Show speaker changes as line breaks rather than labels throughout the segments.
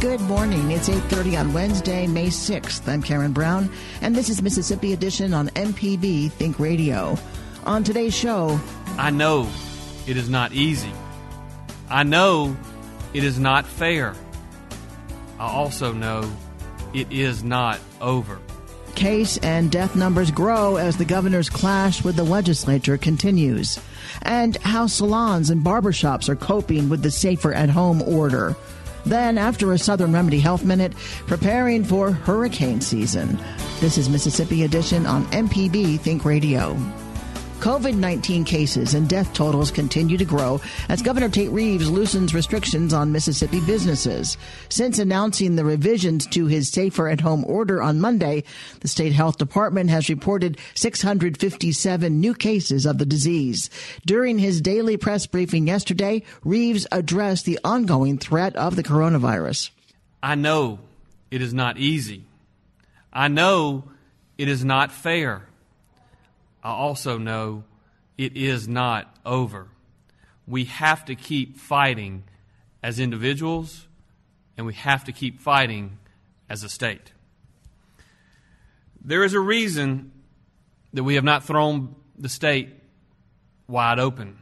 Good morning. It's 8:30 on Wednesday, May 6th. I'm Karen Brown, and this is Mississippi Edition on MPB Think Radio. On today's show,
I know it is not easy. I know it is not fair. I also know it is not over.
Case and death numbers grow as the governor's clash with the legislature continues. And how salons and barbershops are coping with the safer at home order. Then, after a Southern Remedy Health Minute, preparing for hurricane season. This is Mississippi Edition on MPB Think Radio. COVID 19 cases and death totals continue to grow as Governor Tate Reeves loosens restrictions on Mississippi businesses. Since announcing the revisions to his safer at home order on Monday, the state health department has reported 657 new cases of the disease. During his daily press briefing yesterday, Reeves addressed the ongoing threat of the coronavirus.
I know it is not easy. I know it is not fair. I also know it is not over. We have to keep fighting as individuals, and we have to keep fighting as a state. There is a reason that we have not thrown the state wide open.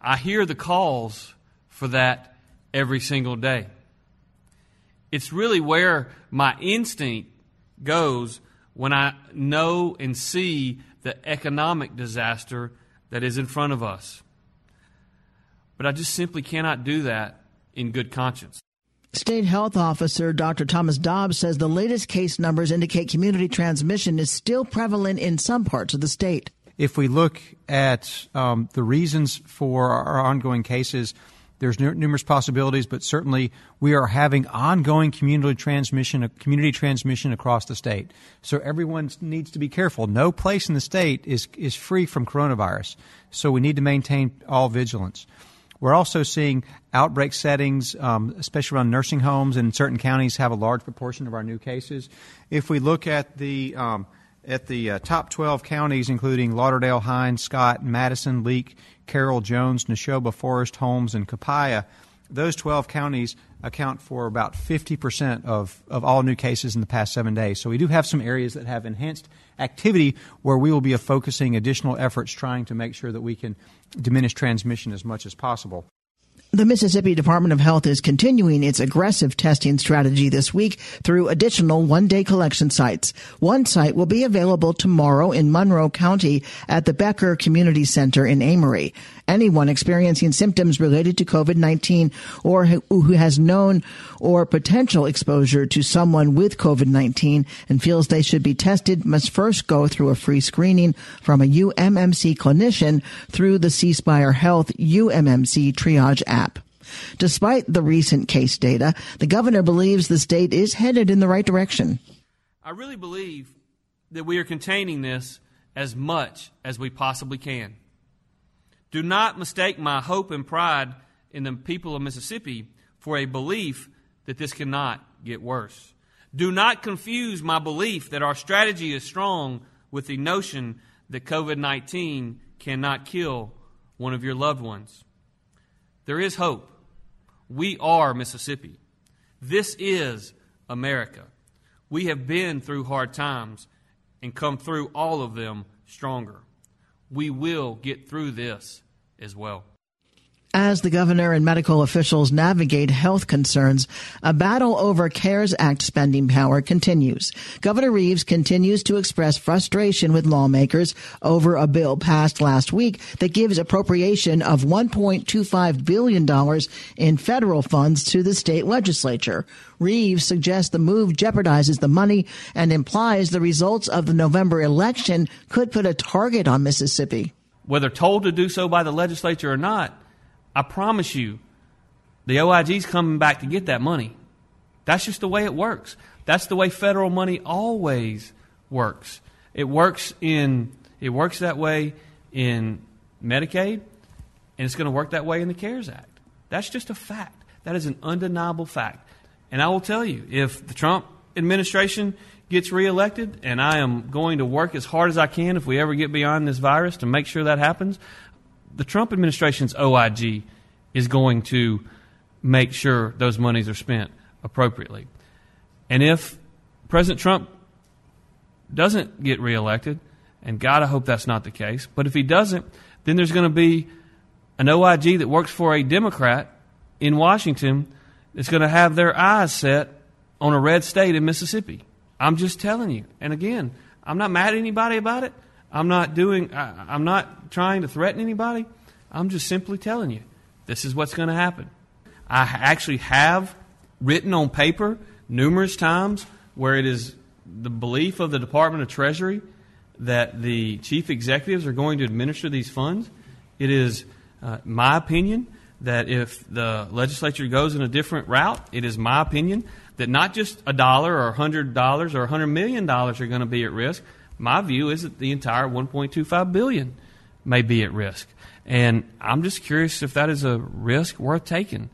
I hear the calls for that every single day. It's really where my instinct goes when I know and see the economic disaster that is in front of us. But I just simply cannot do that in good conscience.
State Health Officer Dr. Thomas Dobbs says the latest case numbers indicate community transmission is still prevalent in some parts of the state.
If we look at um, the reasons for our ongoing cases, there's numerous possibilities, but certainly we are having ongoing community transmission, community transmission across the state. So everyone needs to be careful. No place in the state is is free from coronavirus. So we need to maintain all vigilance. We're also seeing outbreak settings, um, especially around nursing homes, and certain counties have a large proportion of our new cases. If we look at the um, at the uh, top 12 counties, including Lauderdale, Hinds, Scott, Madison, Leake, Carroll, Jones, Neshoba, Forrest, Holmes, and Copiah, those 12 counties account for about 50% of, of all new cases in the past seven days. So we do have some areas that have enhanced activity where we will be focusing additional efforts trying to make sure that we can diminish transmission as much as possible.
The Mississippi Department of Health is continuing its aggressive testing strategy this week through additional one day collection sites. One site will be available tomorrow in Monroe County at the Becker Community Center in Amory. Anyone experiencing symptoms related to COVID-19 or who has known or potential exposure to someone with COVID-19 and feels they should be tested must first go through a free screening from a UMMC clinician through the C Spire Health UMMC triage app. Despite the recent case data, the governor believes the state is headed in the right direction.
I really believe that we are containing this as much as we possibly can. Do not mistake my hope and pride in the people of Mississippi for a belief that this cannot get worse. Do not confuse my belief that our strategy is strong with the notion that COVID 19 cannot kill one of your loved ones. There is hope. We are Mississippi. This is America. We have been through hard times and come through all of them stronger. We will get through this as well.
As the governor and medical officials navigate health concerns, a battle over CARES Act spending power continues. Governor Reeves continues to express frustration with lawmakers over a bill passed last week that gives appropriation of $1.25 billion in federal funds to the state legislature. Reeves suggests the move jeopardizes the money and implies the results of the November election could put a target on Mississippi.
Whether told to do so by the legislature or not, I promise you, the OIG's coming back to get that money. That's just the way it works. That's the way federal money always works. It works in it works that way in Medicaid, and it's going to work that way in the CARES Act. That's just a fact. That is an undeniable fact. And I will tell you, if the Trump administration gets reelected, and I am going to work as hard as I can if we ever get beyond this virus to make sure that happens, the Trump administration's OIG is going to make sure those monies are spent appropriately. And if President Trump doesn't get reelected, and God, I hope that's not the case, but if he doesn't, then there's going to be an OIG that works for a Democrat in Washington that's going to have their eyes set on a red state in Mississippi. I'm just telling you. And again, I'm not mad at anybody about it. I'm not doing. I, I'm not trying to threaten anybody. I'm just simply telling you this is what's going to happen. I actually have written on paper numerous times where it is the belief of the Department of Treasury that the chief executives are going to administer these funds. It is uh, my opinion that if the legislature goes in a different route, it is my opinion that not just a dollar or a hundred dollars or a hundred million dollars are going to be at risk. My view is that the entire 1.25 billion may be at risk, and I'm just curious if that is a risk worth taking.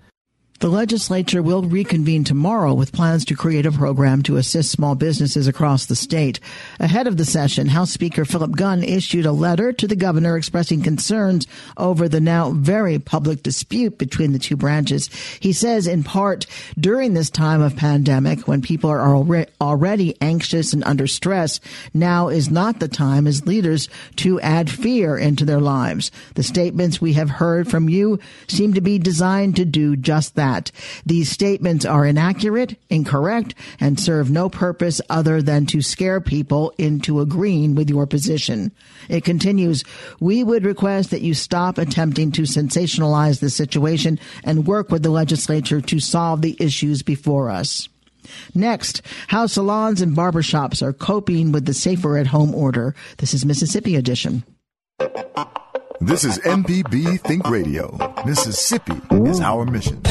The legislature will reconvene tomorrow with plans to create a program to assist small businesses across the state. Ahead of the session, House Speaker Philip Gunn issued a letter to the governor expressing concerns over the now very public dispute between the two branches. He says, in part, during this time of pandemic, when people are already anxious and under stress, now is not the time as leaders to add fear into their lives. The statements we have heard from you seem to be designed to do just that These statements are inaccurate, incorrect, and serve no purpose other than to scare people into agreeing with your position. It continues, we would request that you stop attempting to sensationalize the situation and work with the legislature to solve the issues before us. Next, how salons and barbershops are coping with the safer at home order. This is Mississippi Edition.
This is MPB Think Radio. Mississippi is our mission.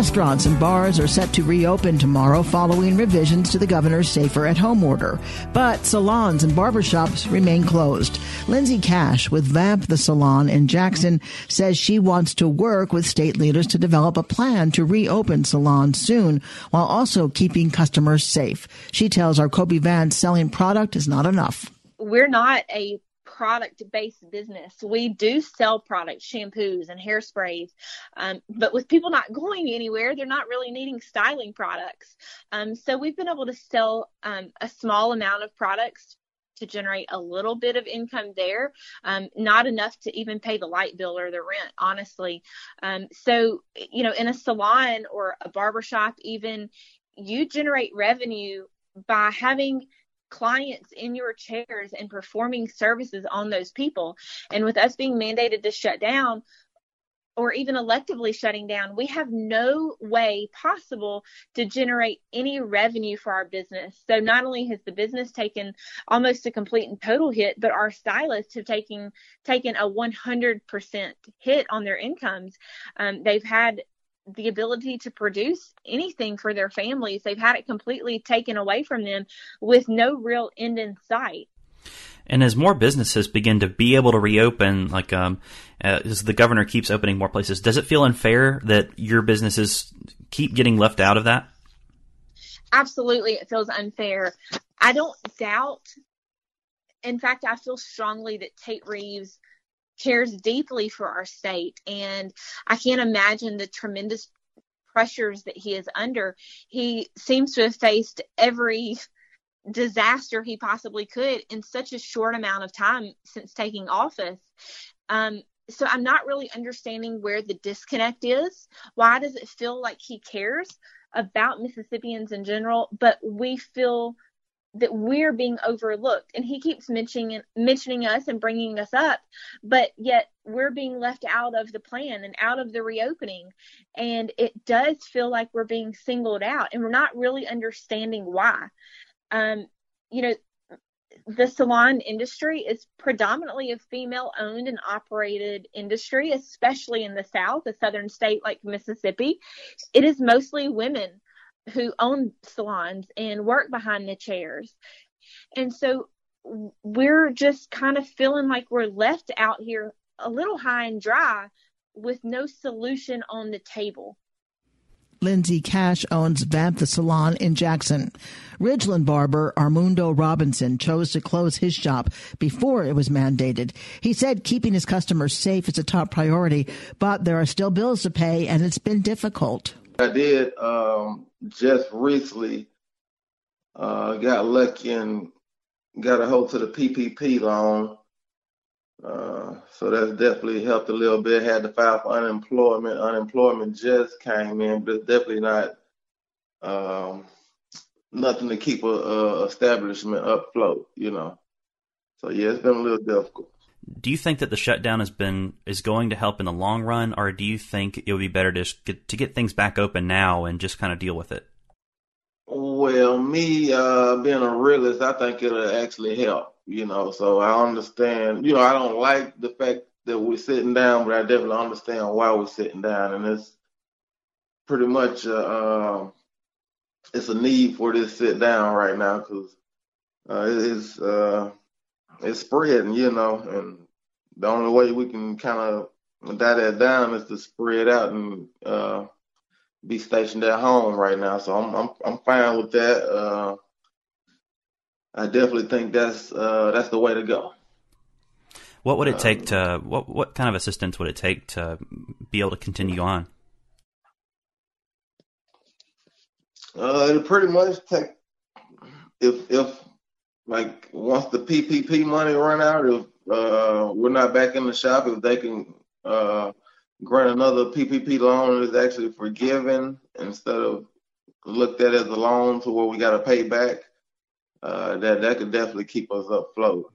Restaurants and bars are set to reopen tomorrow following revisions to the governor's safer at home order. But salons and barbershops remain closed. Lindsay Cash with Vamp the Salon in Jackson says she wants to work with state leaders to develop a plan to reopen salons soon while also keeping customers safe. She tells our Kobee Vance selling product is not enough.
We're not a product based business. We do sell products, shampoos and hairsprays. Um, but with people not going anywhere, they're not really needing styling products. Um, so we've been able to sell um, a small amount of products to generate a little bit of income there, um, not enough to even pay the light bill or the rent, honestly. Um, so, you know, in a salon or a barbershop, even you generate revenue by having clients in your chairs and performing services on those people. And with us being mandated to shut down, or even electively shutting down, we have no way possible to generate any revenue for our business. So not only has the business taken almost a complete and total hit, but our stylists have taken taken a 100% hit on their incomes. Um, they've had the ability to produce anything for their families. They've had it completely taken away from them with no real end in sight.
And as more businesses begin to be able to reopen, like um, uh, as the governor keeps opening more places, does it feel unfair that your businesses keep getting left out of that?
Absolutely, it feels unfair. I don't doubt. In fact, I feel strongly that Tate Reeves cares deeply for our state. And I can't imagine the tremendous pressures that he is under. He seems to have faced every disaster he possibly could in such a short amount of time since taking office. Um, so I'm not really understanding where the disconnect is. Why does it feel like he cares about Mississippians in general, but we feel that we're being overlooked. And he keeps mentioning mentioning us and bringing us up but yet we're being left out of the plan and out of the reopening. And it does feel like we're being singled out and we're not really understanding why. Um you know the salon industry is predominantly a female owned and operated industry especially in the south a southern state like mississippi. It is mostly women who own salons and work behind the chairs. And so we're just kind of feeling like we're left out here a little high and dry with no solution on the table.
Lindsay Cash owns Vamp the Salon in Jackson. Ridgeland barber Armando Robinson chose to close his shop before it was mandated. He said keeping his customers safe is a top priority, but there are still bills to pay and it's been difficult.
I did um, just recently uh, got lucky and got a hold to the PPP loan. Uh, so that's definitely helped a little bit. Had to file for unemployment. Unemployment just came in, but definitely not um, nothing to keep a, a establishment afloat, you know. So yeah, it's been a little difficult.
Do you think that the shutdown has been is going to help in the long run, or do you think it would be better to get, to get things back open now and just kind of deal with it?
Well, me uh, being a realist, I think it'll actually help. You know, so I understand. You know, I don't like the fact that we're sitting down, but I definitely understand why we're sitting down, and it's pretty much uh, uh, it's a need for this sit down right now because uh, it's uh, it's spreading, you know, and the only way we can kind of die that down is to spread out and uh, be stationed at home right now. So I'm I'm I'm fine with that. Uh, I definitely think that's uh, that's the way to go.
What would it take to what what kind of assistance would it take to be able to continue on?
Uh, it pretty much take if if like once the PPP money run out, if uh, we're not back in the shop, if they can uh, grant another PPP loan is actually forgiven instead of looked at as a loan to where we got to pay back, uh, that that could definitely keep us afloat.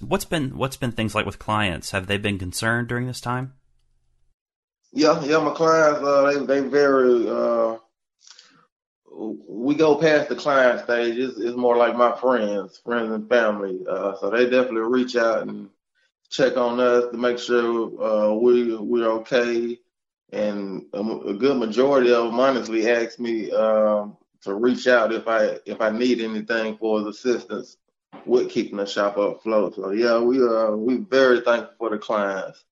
What's been what's been things like with clients? Have they been concerned during this time?
Yeah, yeah, my clients uh, they they very uh, we go past the client stage. It's, it's more like my friends, friends and family. Uh, so they definitely reach out and check on us to make sure uh, we we're okay. And a, a, good majority of them honestly ask me um, to reach out if I if I need anything for assistance with keeping the shop afloat. So yeah, we are uh, we very thankful for the clients.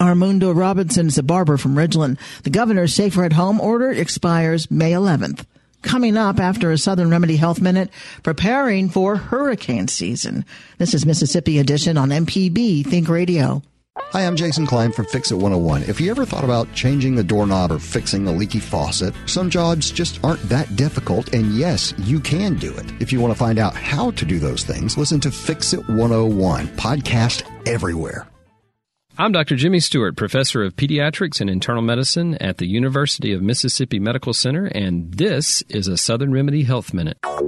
Armando Robinson is a barber from Ridgeland. The governor's safer at home order expires May 11th. Coming up after a Southern Remedy Health Minute, preparing for hurricane season. This is Mississippi Edition on MPB Think Radio.
Hi, I'm Jason Klein from Fix It 101. If you ever thought about changing a doorknob or fixing a leaky faucet, some jobs just aren't that difficult, and yes, you can do it. If you want to find out how to do those things, listen to Fix It 101, podcast everywhere.
I'm Dr. Jimmy Stewart, professor of pediatrics and internal medicine at the University of Mississippi Medical Center, and this is a Southern Remedy Health Minute. I've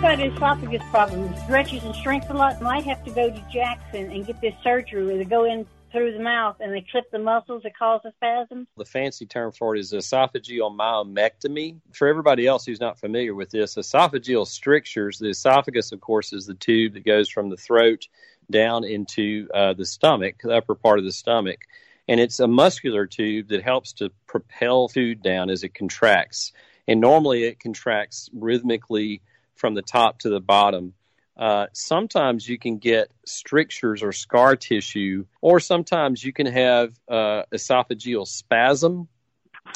got an esophagus problem. Stretches and shrinks a lot. I might have to go to Jackson and get this surgery where they go in through the mouth and they clip the muscles that cause the spasms.
The fancy term for it is esophageal myomectomy. For everybody else who's not familiar with this, esophageal strictures, the esophagus, of course, is the tube that goes from the throat down into uh, the stomach, the upper part of the stomach. And it's a muscular tube that helps to propel food down as it contracts. And normally it contracts rhythmically from the top to the bottom. Uh, sometimes you can get strictures or scar tissue, or sometimes you can have uh, esophageal spasm,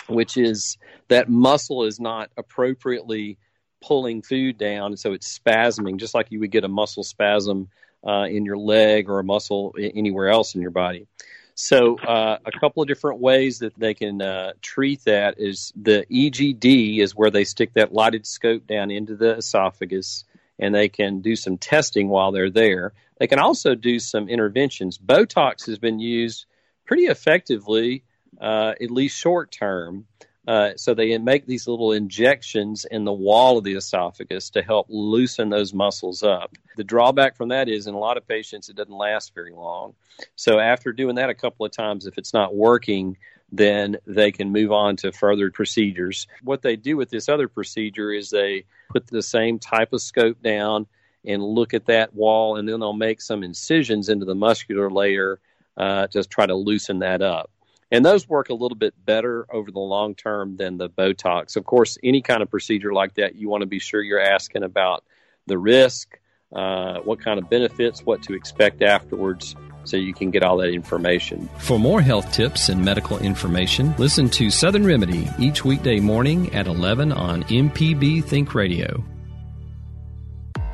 which is that muscle is not appropriately pulling food down, so it's spasming, just like you would get a muscle spasm uh, in your leg or a muscle anywhere else in your body. So, uh, a couple of different ways that they can uh, treat that is the EGD is where they stick that lighted scope down into the esophagus and they can do some testing while they're there. They can also do some interventions. Botox has been used pretty effectively, uh, at least short term. Uh, so they make these little injections in the wall of the esophagus to help loosen those muscles up. The drawback from that is in a lot of patients, it doesn't last very long. So after doing that a couple of times, if it's not working, then they can move on to further procedures. What they do with this other procedure is they put the same type of scope down and look at that wall, and then they'll make some incisions into the muscular layer uh, to try to loosen that up. And those work a little bit better over the long term than the Botox. Of course, any kind of procedure like that, you want to be sure you're asking about the risk, uh, what kind of benefits, what to expect afterwards, so you can get all that information.
For more health tips and medical information, listen to Southern Remedy each weekday morning at 11 on MPB Think Radio.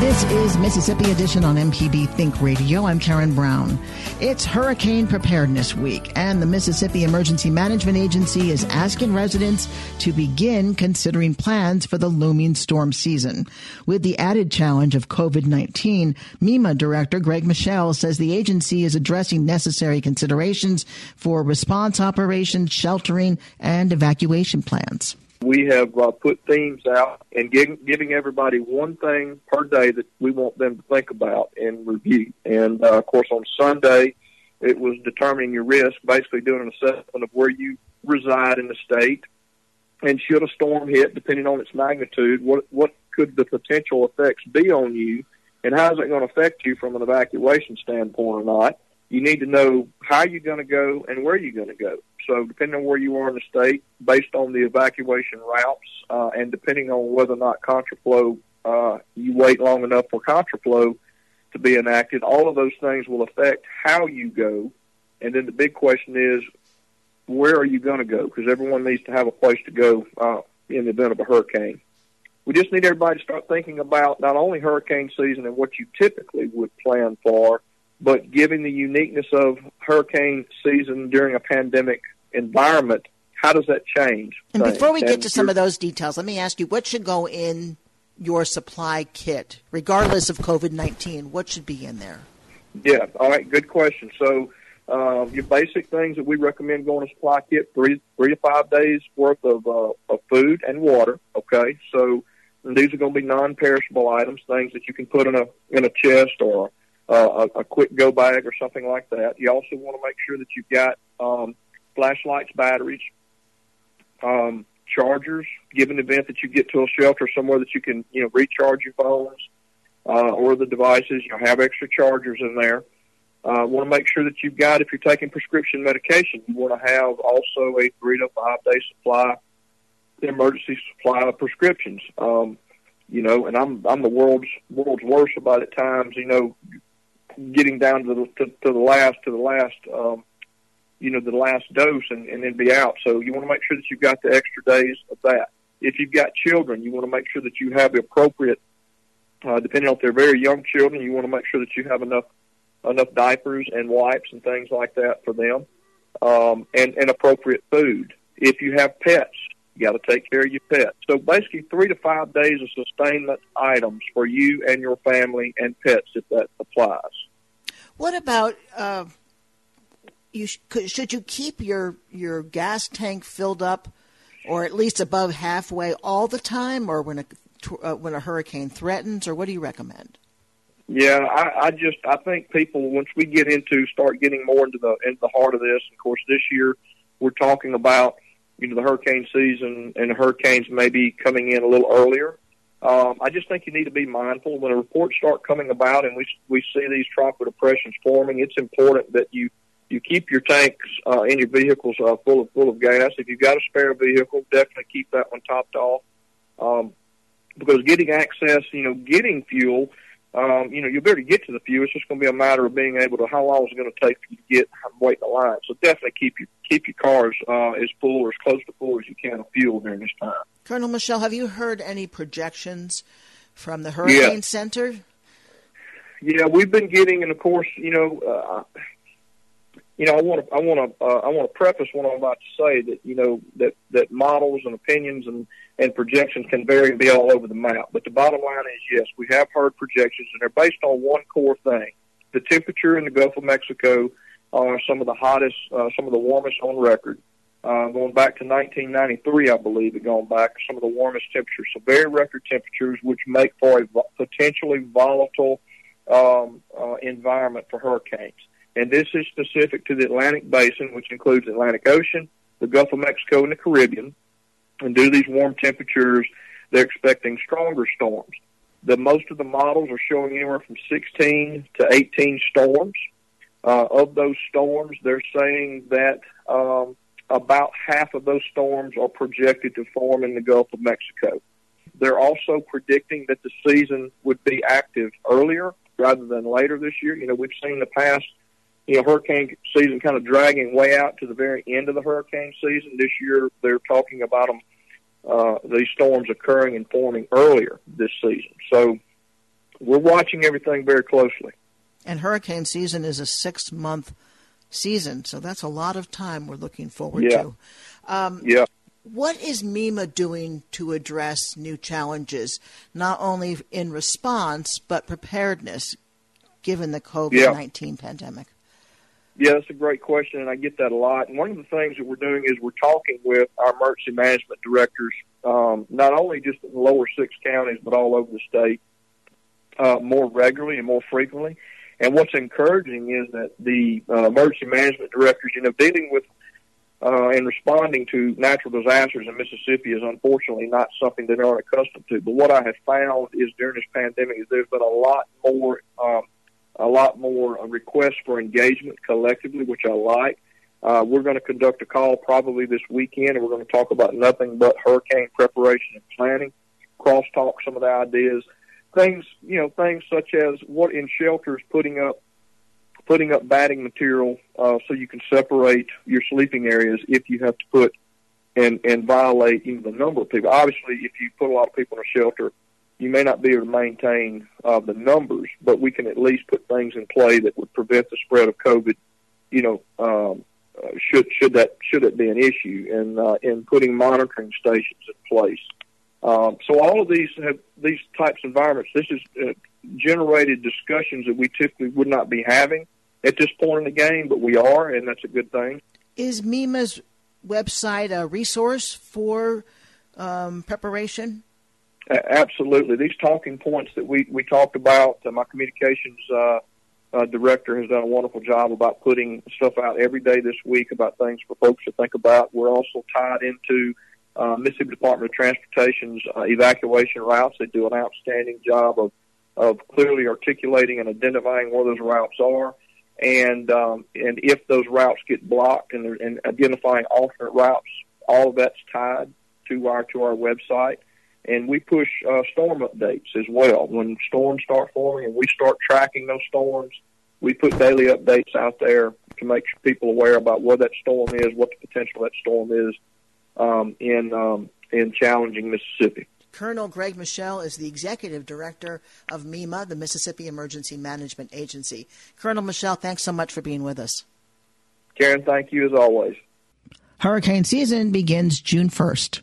This is Mississippi Edition on MPB Think Radio. I'm Karen Brown. It's Hurricane Preparedness Week, and the Mississippi Emergency Management Agency is asking residents to begin considering plans for the looming storm season. With the added challenge of COVID 19, MEMA Director Greg Michel says the agency is addressing necessary considerations for response operations, sheltering, and evacuation plans.
We have uh, put themes out and giving, giving everybody one thing per day that we want them to think about and review. And uh, of course, on Sunday, it was determining your risk, basically doing an assessment of where you reside in the state, and should a storm hit, depending on its magnitude, what what could the potential effects be on you, and how is it going to affect you from an evacuation standpoint or not? You need to know how you're going to go and where you're going to go. So, depending on where you are in the state, based on the evacuation routes, uh, and depending on whether or not contraflow, uh, you wait long enough for contraflow to be enacted, all of those things will affect how you go. And then the big question is, where are you going to go? Because everyone needs to have a place to go uh, in the event of a hurricane. We just need everybody to start thinking about not only hurricane season and what you typically would plan for, but given the uniqueness of hurricane season during a pandemic environment, how does that change?
And
things?
before we get
And
to some of those details, let me ask you what should go in your supply kit, regardless of COVID 19? What should be in there?
Yeah, all right, good question. So, uh, your basic things that we recommend going to supply kit three three to five days worth of uh, of food and water. Okay, so these are going to be non-perishable items, things that you can put in a in a chest or uh, a, a quick go bag or something like that. You also want to make sure that you've got um, flashlights, batteries, um, chargers. Given the event that you get to a shelter somewhere that you can you know recharge your phones uh, or the devices, you know, have extra chargers in there. Uh, want to make sure that you've got, if you're taking prescription medication, you want to have also a three to five day supply, emergency supply of prescriptions. Um, you know, and I'm I'm the world's world's worst about at times. You know, getting down to the to, to the last to the last um, you know the last dose and, and then be out. So you want to make sure that you've got the extra days of that. If you've got children, you want to make sure that you have the appropriate. Uh, depending on if they're very young children, you want to make sure that you have enough enough diapers and wipes and things like that for them, um, and and appropriate food. If you have pets, you got to take care of your pets. So basically, three to five days of sustainment items for you and your family and pets, if that applies.
What about uh, you? Sh- could, should you keep your your gas tank filled up, or at least above halfway all the time, or when a uh, when a hurricane threatens, or what do you recommend?
Yeah, I, I just I think people once we get into start getting more into the into the heart of this. Of course, this year we're talking about you know the hurricane season and the hurricanes maybe coming in a little earlier. Um, I just think you need to be mindful when the reports start coming about and we we see these tropical depressions forming. It's important that you you keep your tanks uh, in your vehicles uh, full of full of gas. If you've got a spare vehicle, definitely keep that one topped off. Um, because getting access, you know, getting fuel um, you know, you'll be get to the fuel. It's just going to be a matter of being able to how long is it going to take for you to get wait in the line. So definitely keep your keep your cars uh, as full or as close to full as you can of fuel during this time.
Colonel Michel, have you heard any projections from the Hurricane
Yeah.
Center?
Yeah, we've been getting, and of course, you know, uh, you know, I want to, I want to, uh, I want to preface what I'm about to say that, you know, that, that models and opinions and, and projections can vary and be all over the map. But the bottom line is, yes, we have heard projections and they're based on one core thing. The temperature in the Gulf of Mexico are some of the hottest, uh, some of the warmest on record. Uh, going back to 1993, I believe, it going back some of the warmest temperatures. So very record temperatures, which make for a potentially volatile um, uh, environment for hurricanes and this is specific to the Atlantic Basin, which includes the Atlantic Ocean, the Gulf of Mexico, and the Caribbean. And due to these warm temperatures, they're expecting stronger storms. The most of the models are showing anywhere from 16 to 18 storms. Uh, of those storms, they're saying that um, about half of those storms are projected to form in the Gulf of Mexico. They're also predicting that the season would be active earlier rather than later this year. You know, we've seen the past you know, hurricane season kind of dragging way out to the very end of the hurricane season. This year, they're talking about them, uh, these storms occurring and forming earlier this season. So we're watching everything very closely.
And hurricane season is a six month season, so that's a lot of time we're looking forward
yeah.
to. Um,
yeah.
What is MEMA doing to address new challenges, not only in response, but preparedness, given the COVID 19 yeah. pandemic?
Yeah, that's a great question, and I get that a lot. And one of the things that we're doing is we're talking with our emergency management directors, um, not only just in the lower six counties, but all over the state, uh, more regularly and more frequently. And what's encouraging is that the uh, emergency management directors, you know, dealing with uh, and responding to natural disasters in Mississippi is unfortunately not something that they aren't accustomed to. But what I have found is during this pandemic is there's been a lot more um, a lot more requests for engagement collectively, which I like. Uh, we're going to conduct a call probably this weekend, and we're going to talk about nothing but hurricane preparation and planning, crosstalk some of the ideas, things you know, things such as what in shelters putting up putting up batting material uh, so you can separate your sleeping areas if you have to put and and violate even the number of people. Obviously, if you put a lot of people in a shelter, you may not be able to maintain uh, the numbers, but we can at least put things in play that would prevent the spread of COVID. You know, um, uh, should should that should it be an issue, and uh, in putting monitoring stations in place. Um, so all of these have these types of environments. This has uh, generated discussions that we typically would not be having at this point in the game, but we are, and that's a good thing.
Is MEMA's website a resource for um, preparation?
Absolutely. These talking points that we, we talked about, uh, my communications uh, uh, director has done a wonderful job about putting stuff out every day this week about things for folks to think about. We're also tied into uh, Mississippi Department of Transportation's uh, evacuation routes. They do an outstanding job of, of clearly articulating and identifying where those routes are. And um, and if those routes get blocked and, and identifying alternate routes, all of that's tied to our to our website and we push uh, storm updates as well. When storms start forming and we start tracking those storms, we put daily updates out there to make people aware about where that storm is, what the potential of that storm is um, in um, in challenging Mississippi.
Colonel Greg Michel is the executive director of MEMA, the Mississippi Emergency Management Agency. Colonel Michel, thanks so much for being with us.
Karen, thank you as always.
Hurricane season begins June 1st.